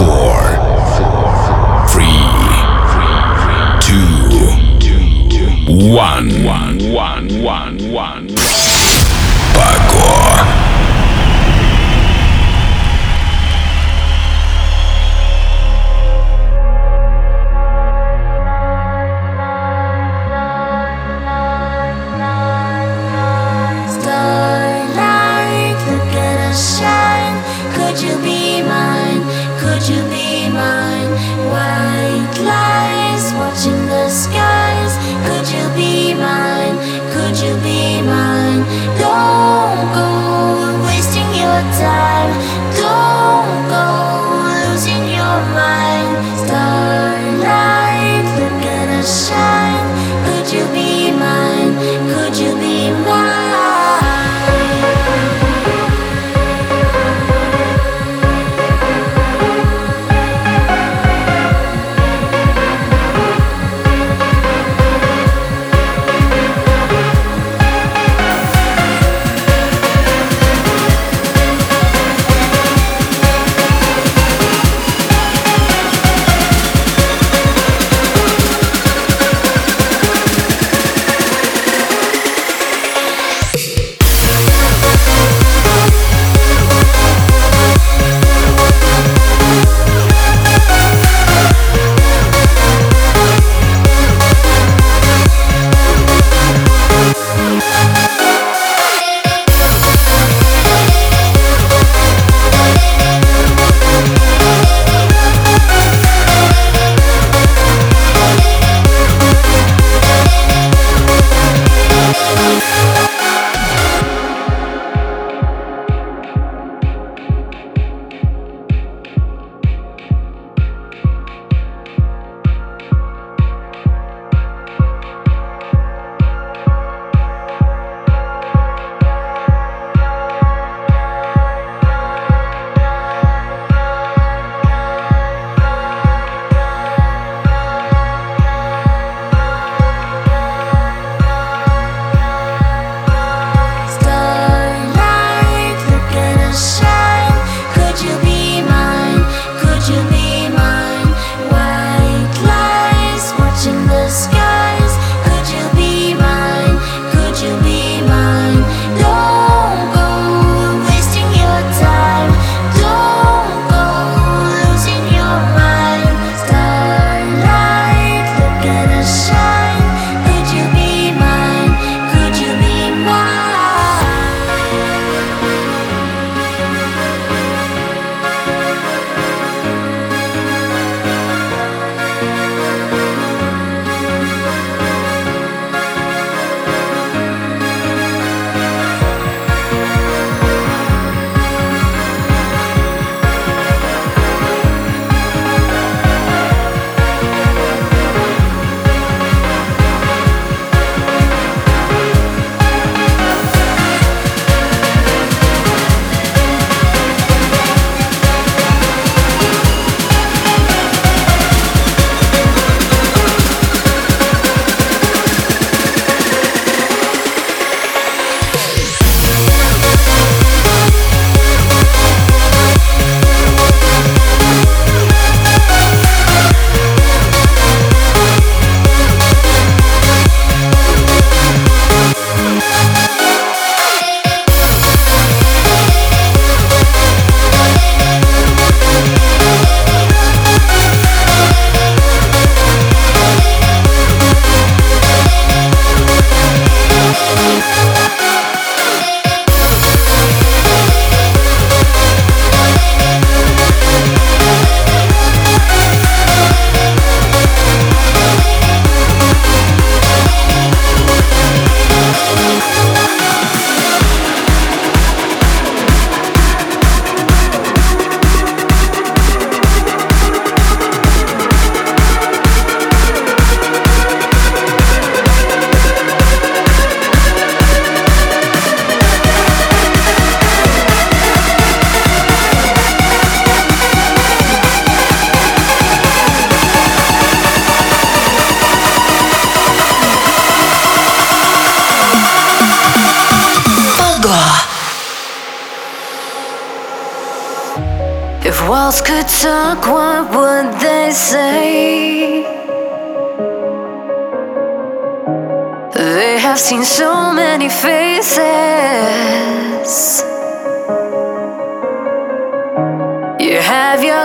four, three, two, one, one, one, one, one. Back.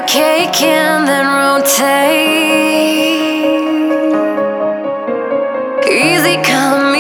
Cake and then rotate. Easy come,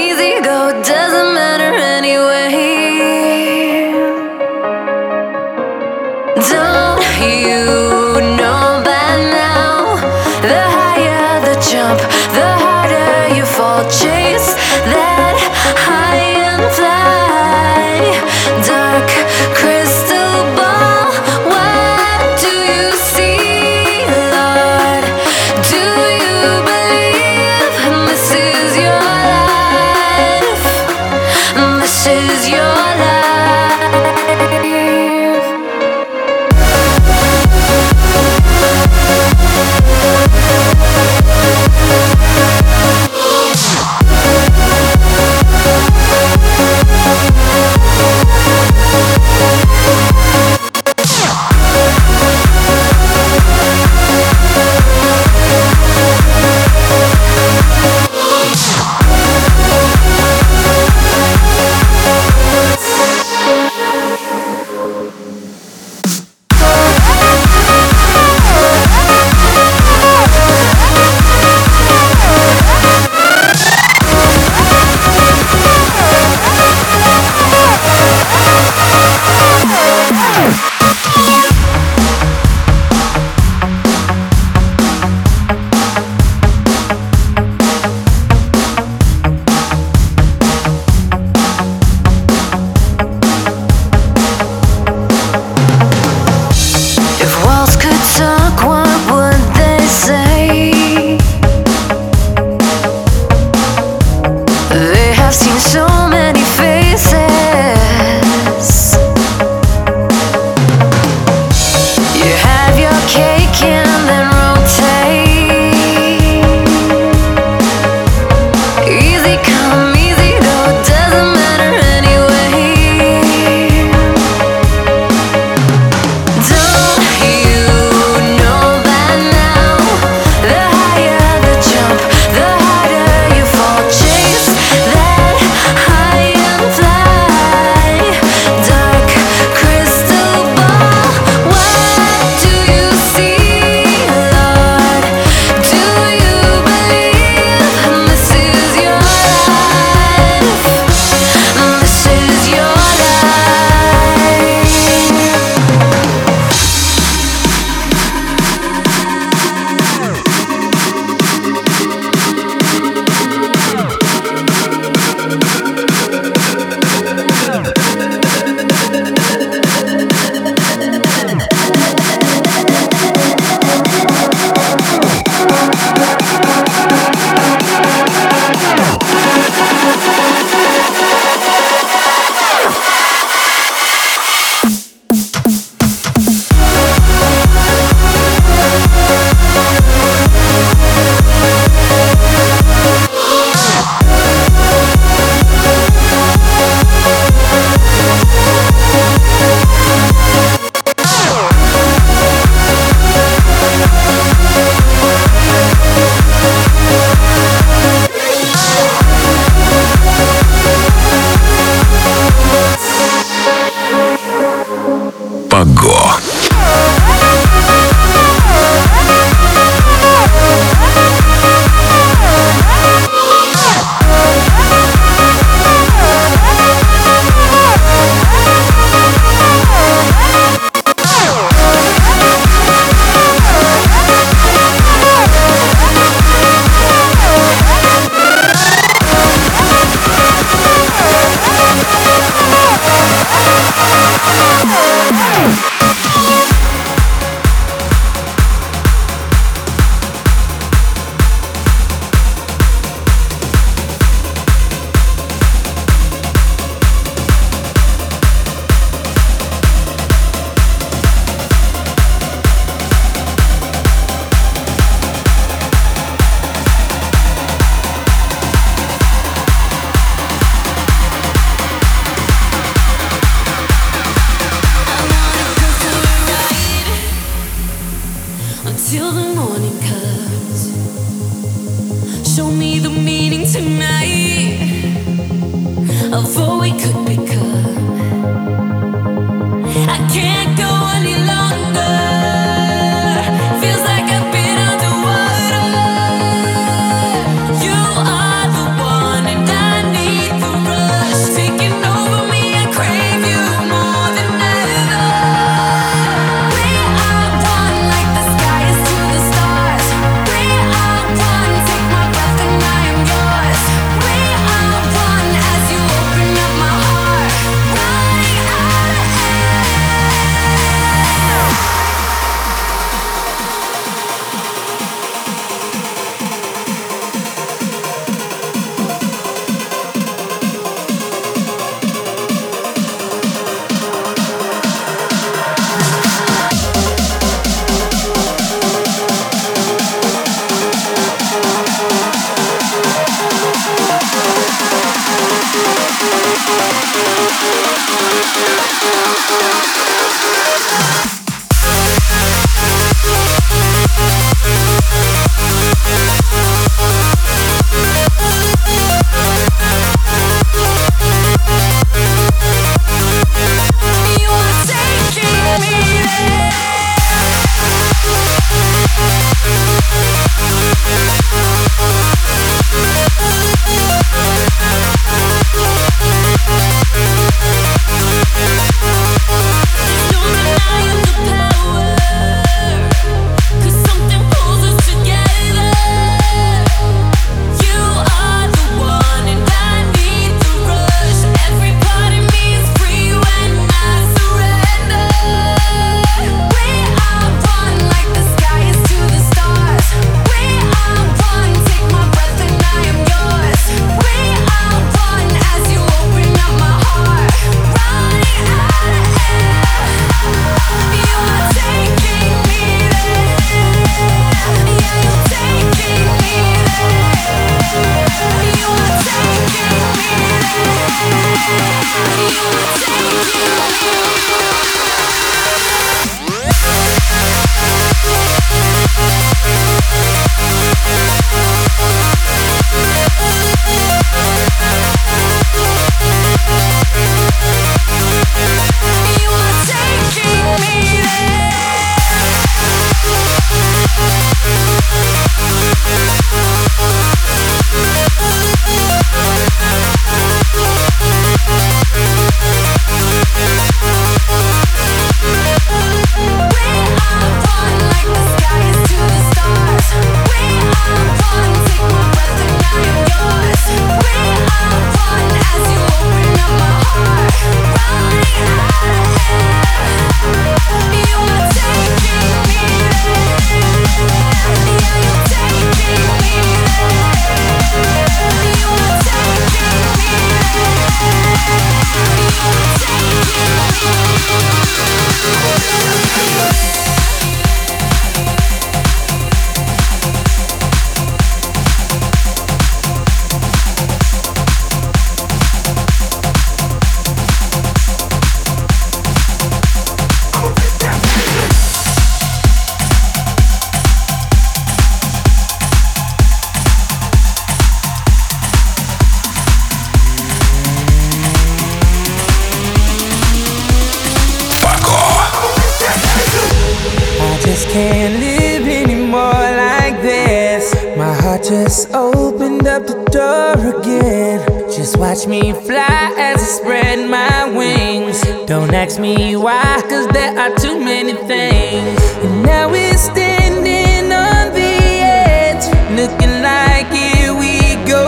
older again. Just watch me fly as I spread my wings. Don't ask me why, cause there are too many things. And now we're standing on the edge, looking like here we go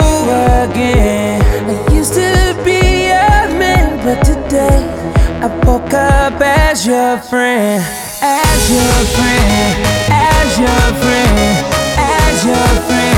again. I used to be a man, but today I woke up as your friend, as your friend, as your friend, as your friend.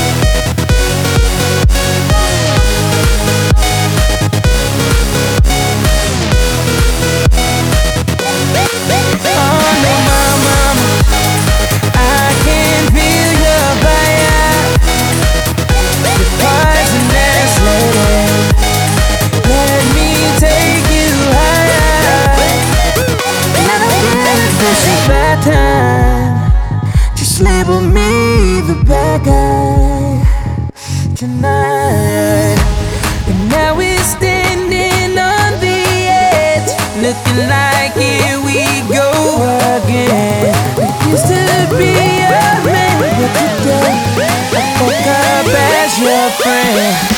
It's a bad time. Just label me the bad guy tonight. And now we're standing on the edge, looking like here we go again. It used to be a man, but today I fuck up as your friend.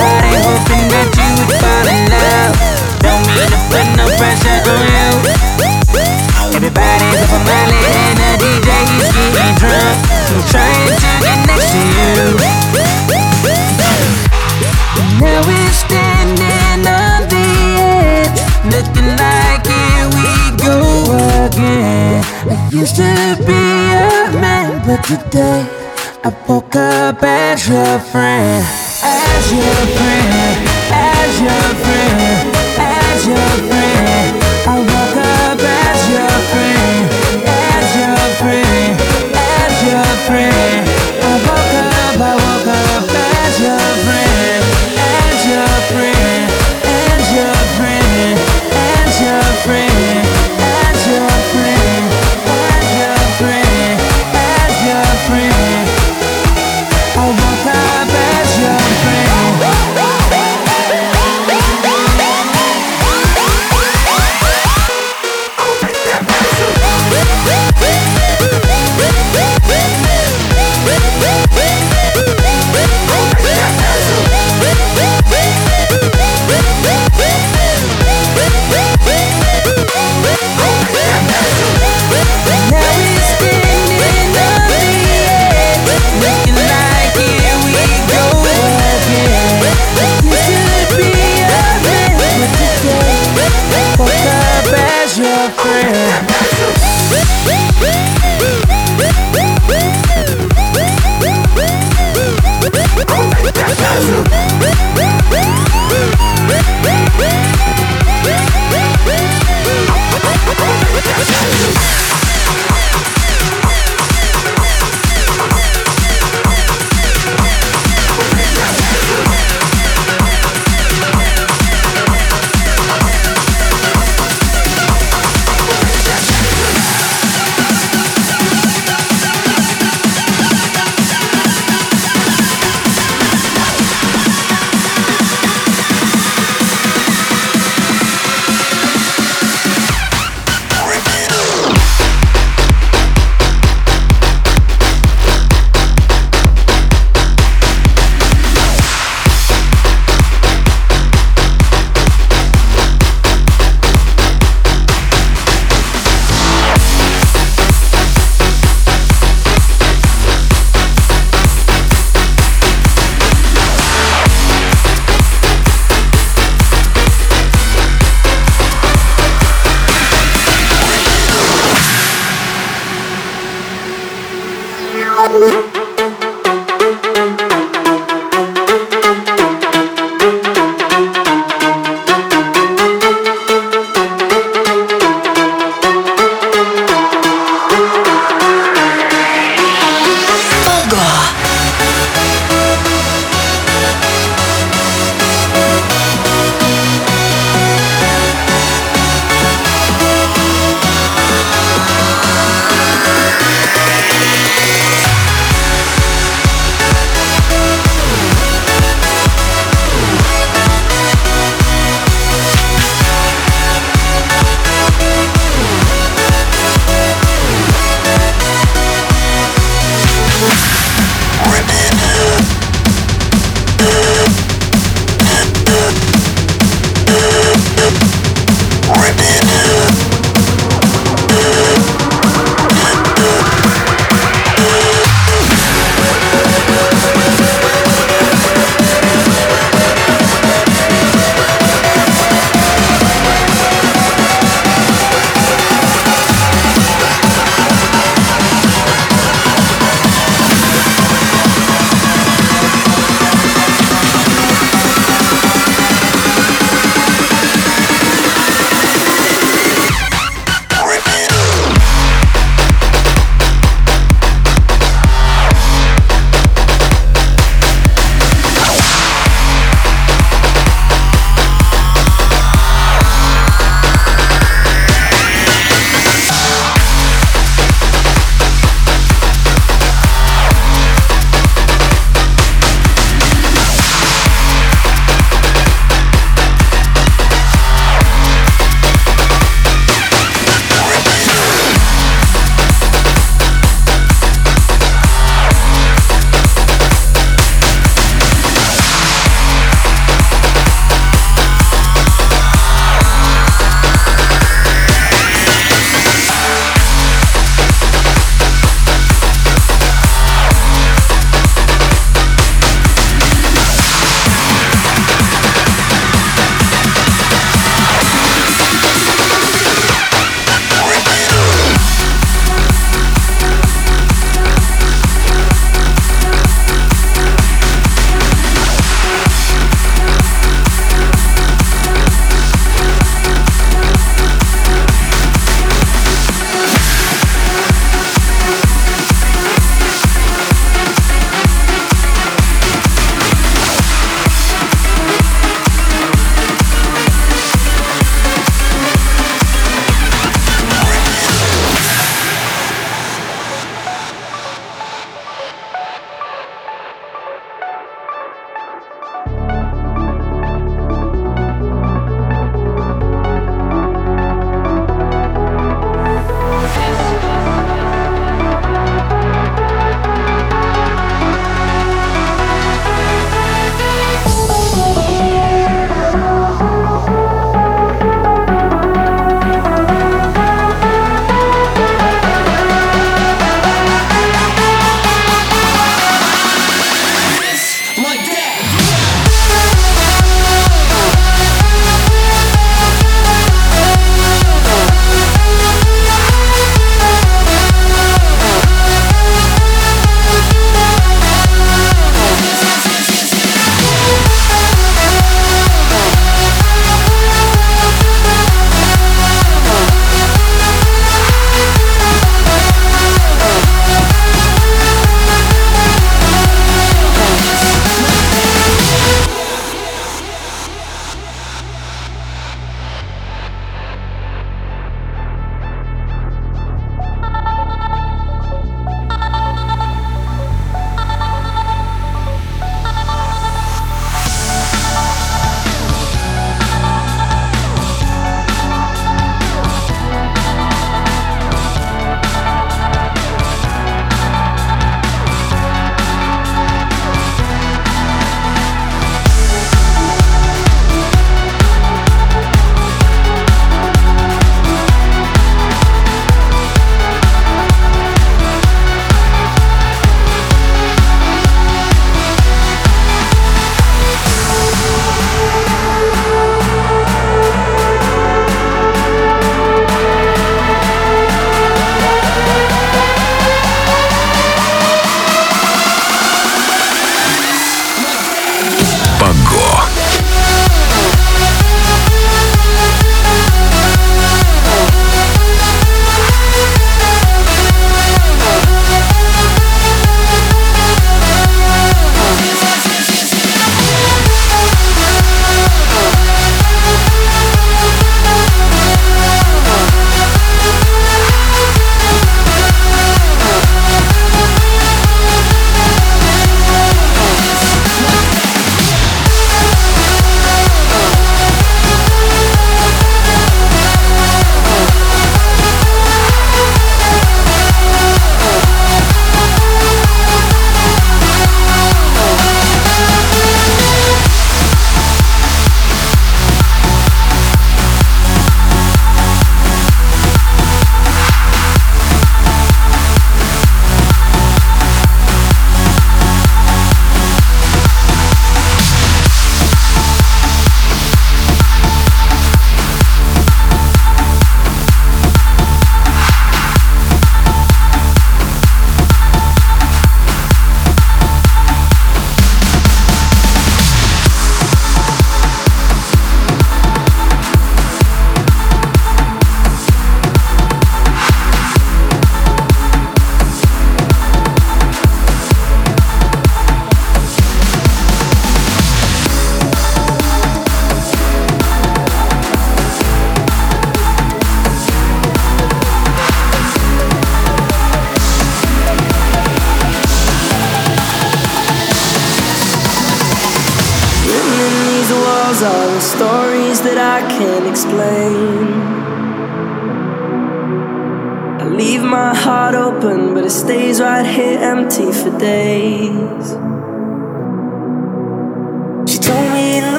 To party hoping that you would fall in love. Don't mean to put no pressure on you. Everybody's up on my and the DJ he's getting drunk. I'm trying to get next to you. Now we're standing on the edge, looking like here we go again. I used to be a man, but today I woke up as your friend, as your friend, as your friend,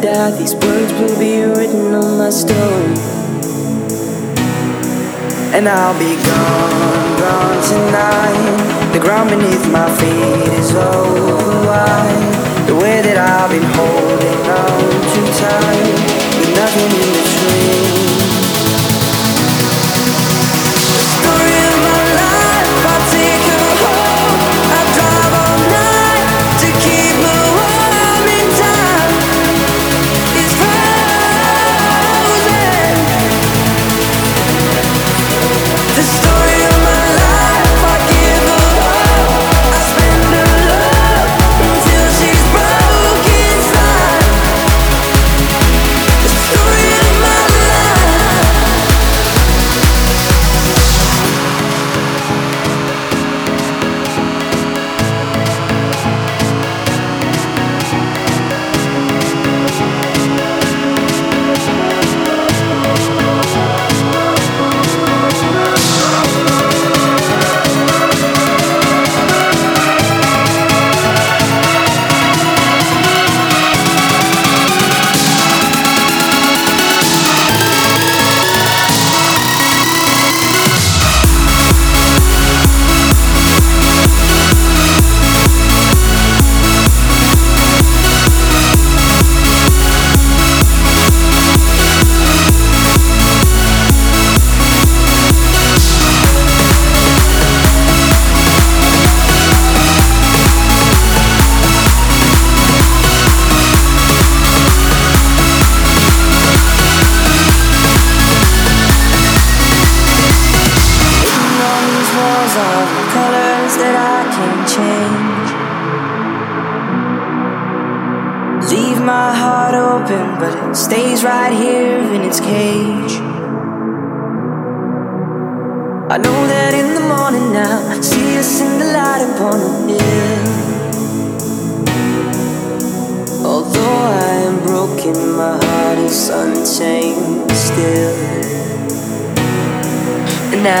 die, these words will be written on my stone. And I'll be gone, gone tonight The ground beneath my feet is over wide The way that I've been holding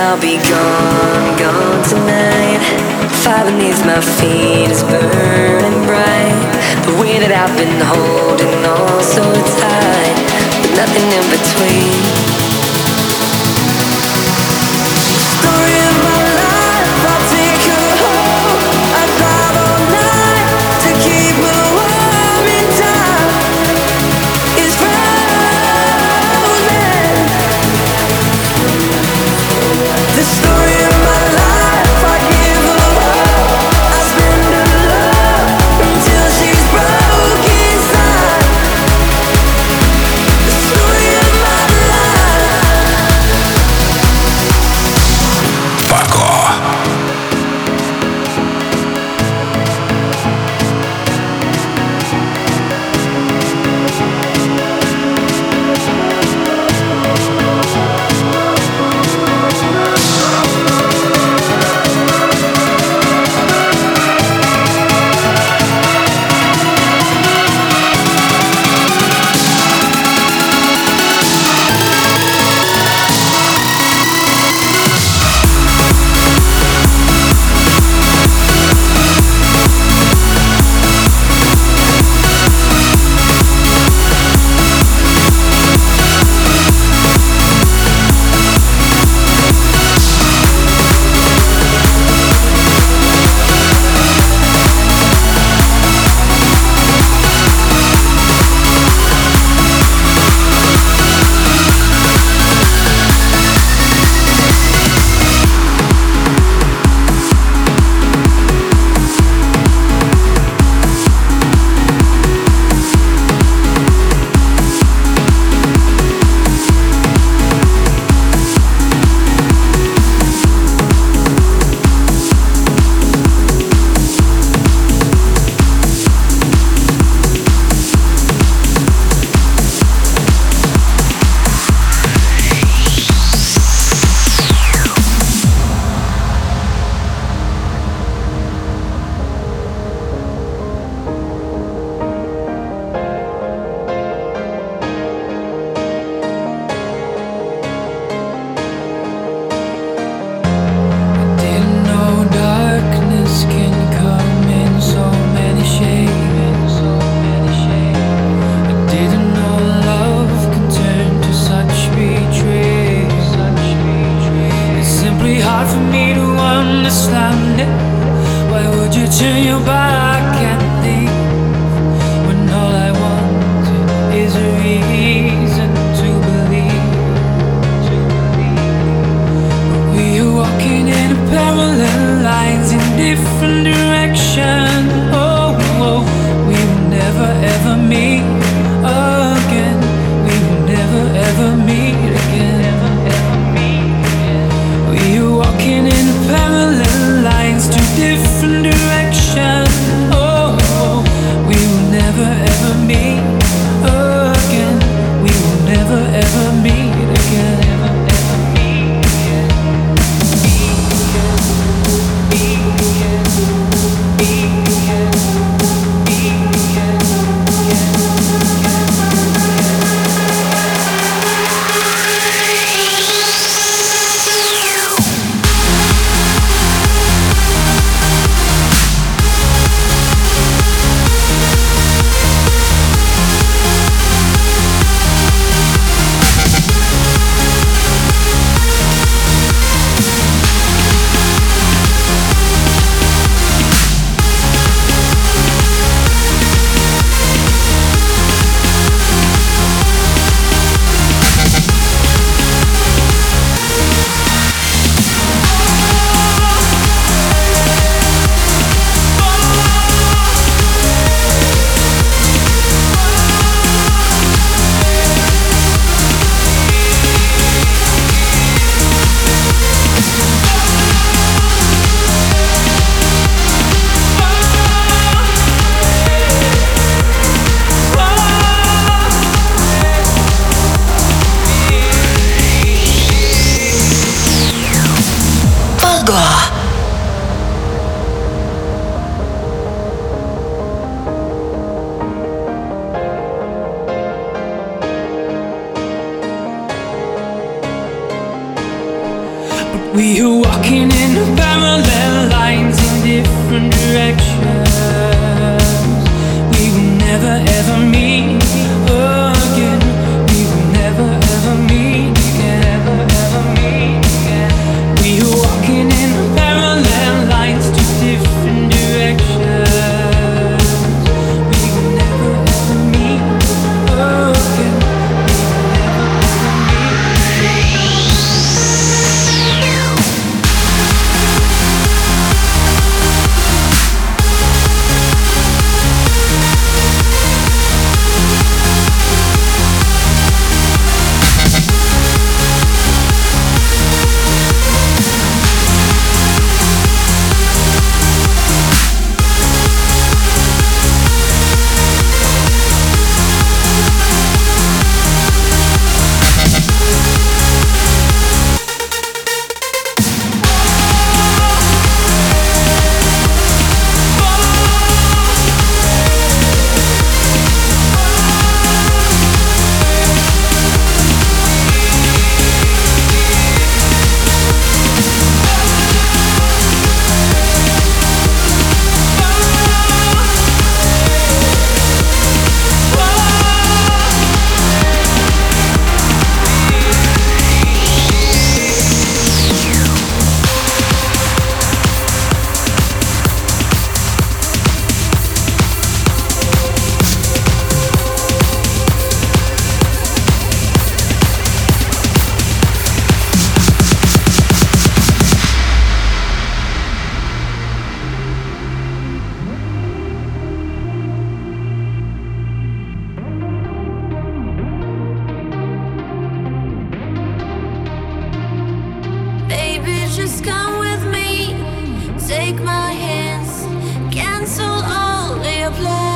I'll be gone, gone tonight. Fire beneath my feet is burning bright. The way that I've been holding on so tight, but nothing in between. Story glad.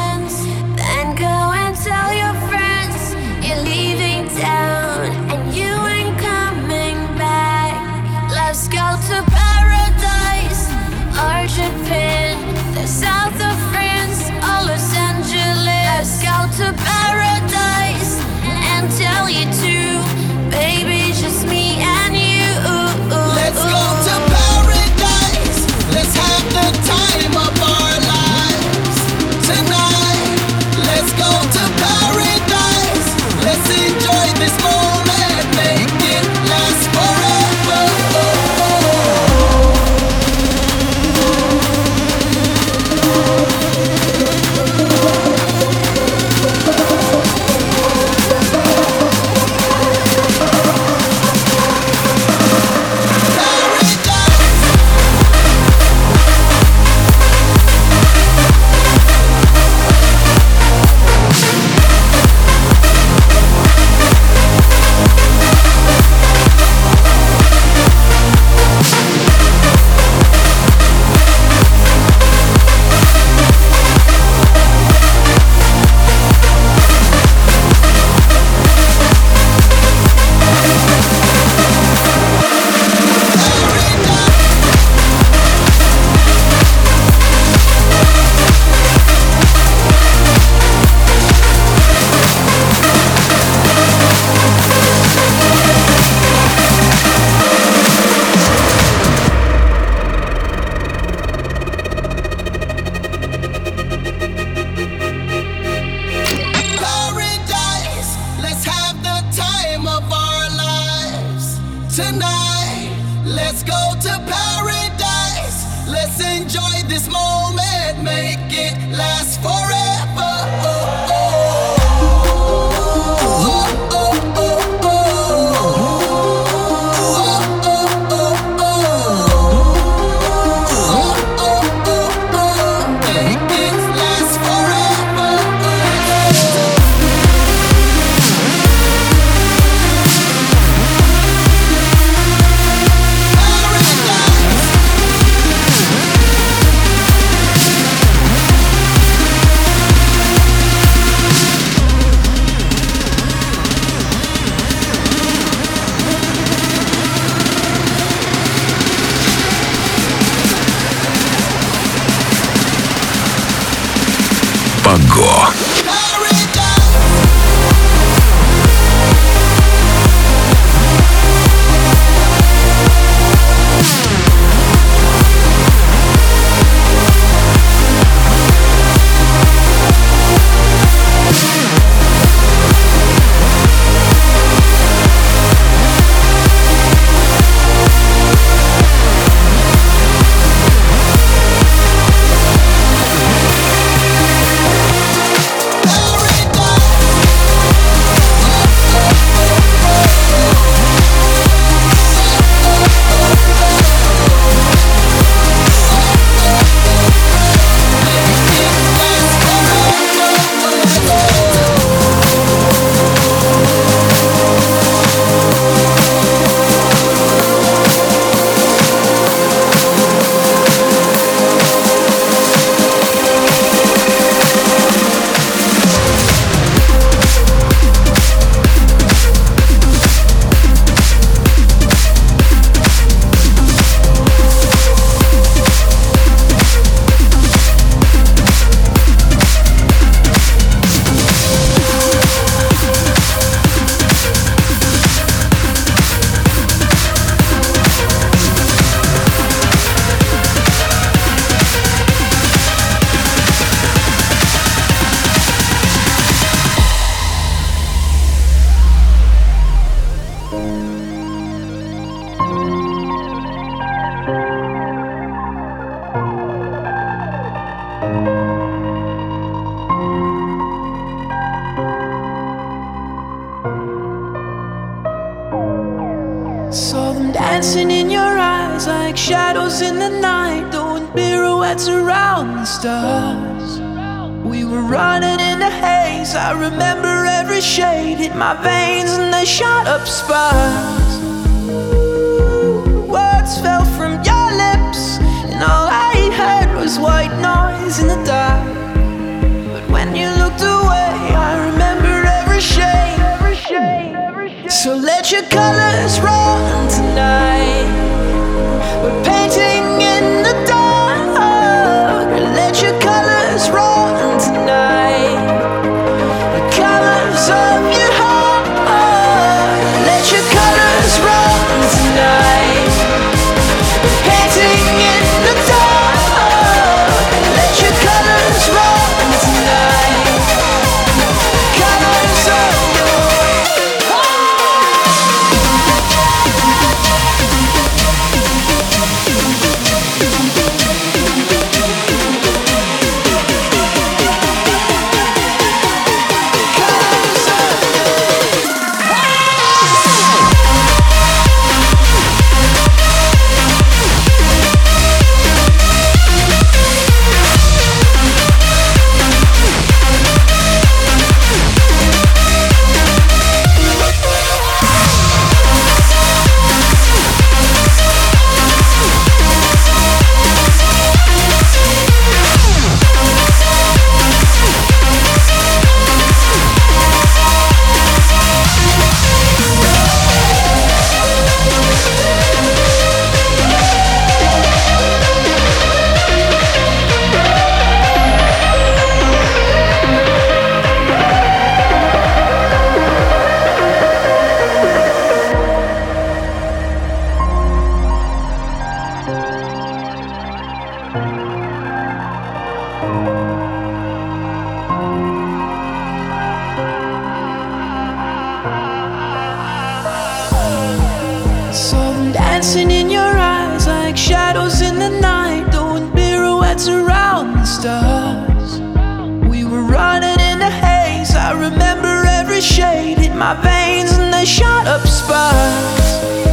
Remember every shade in my veins, and they shot up sparks.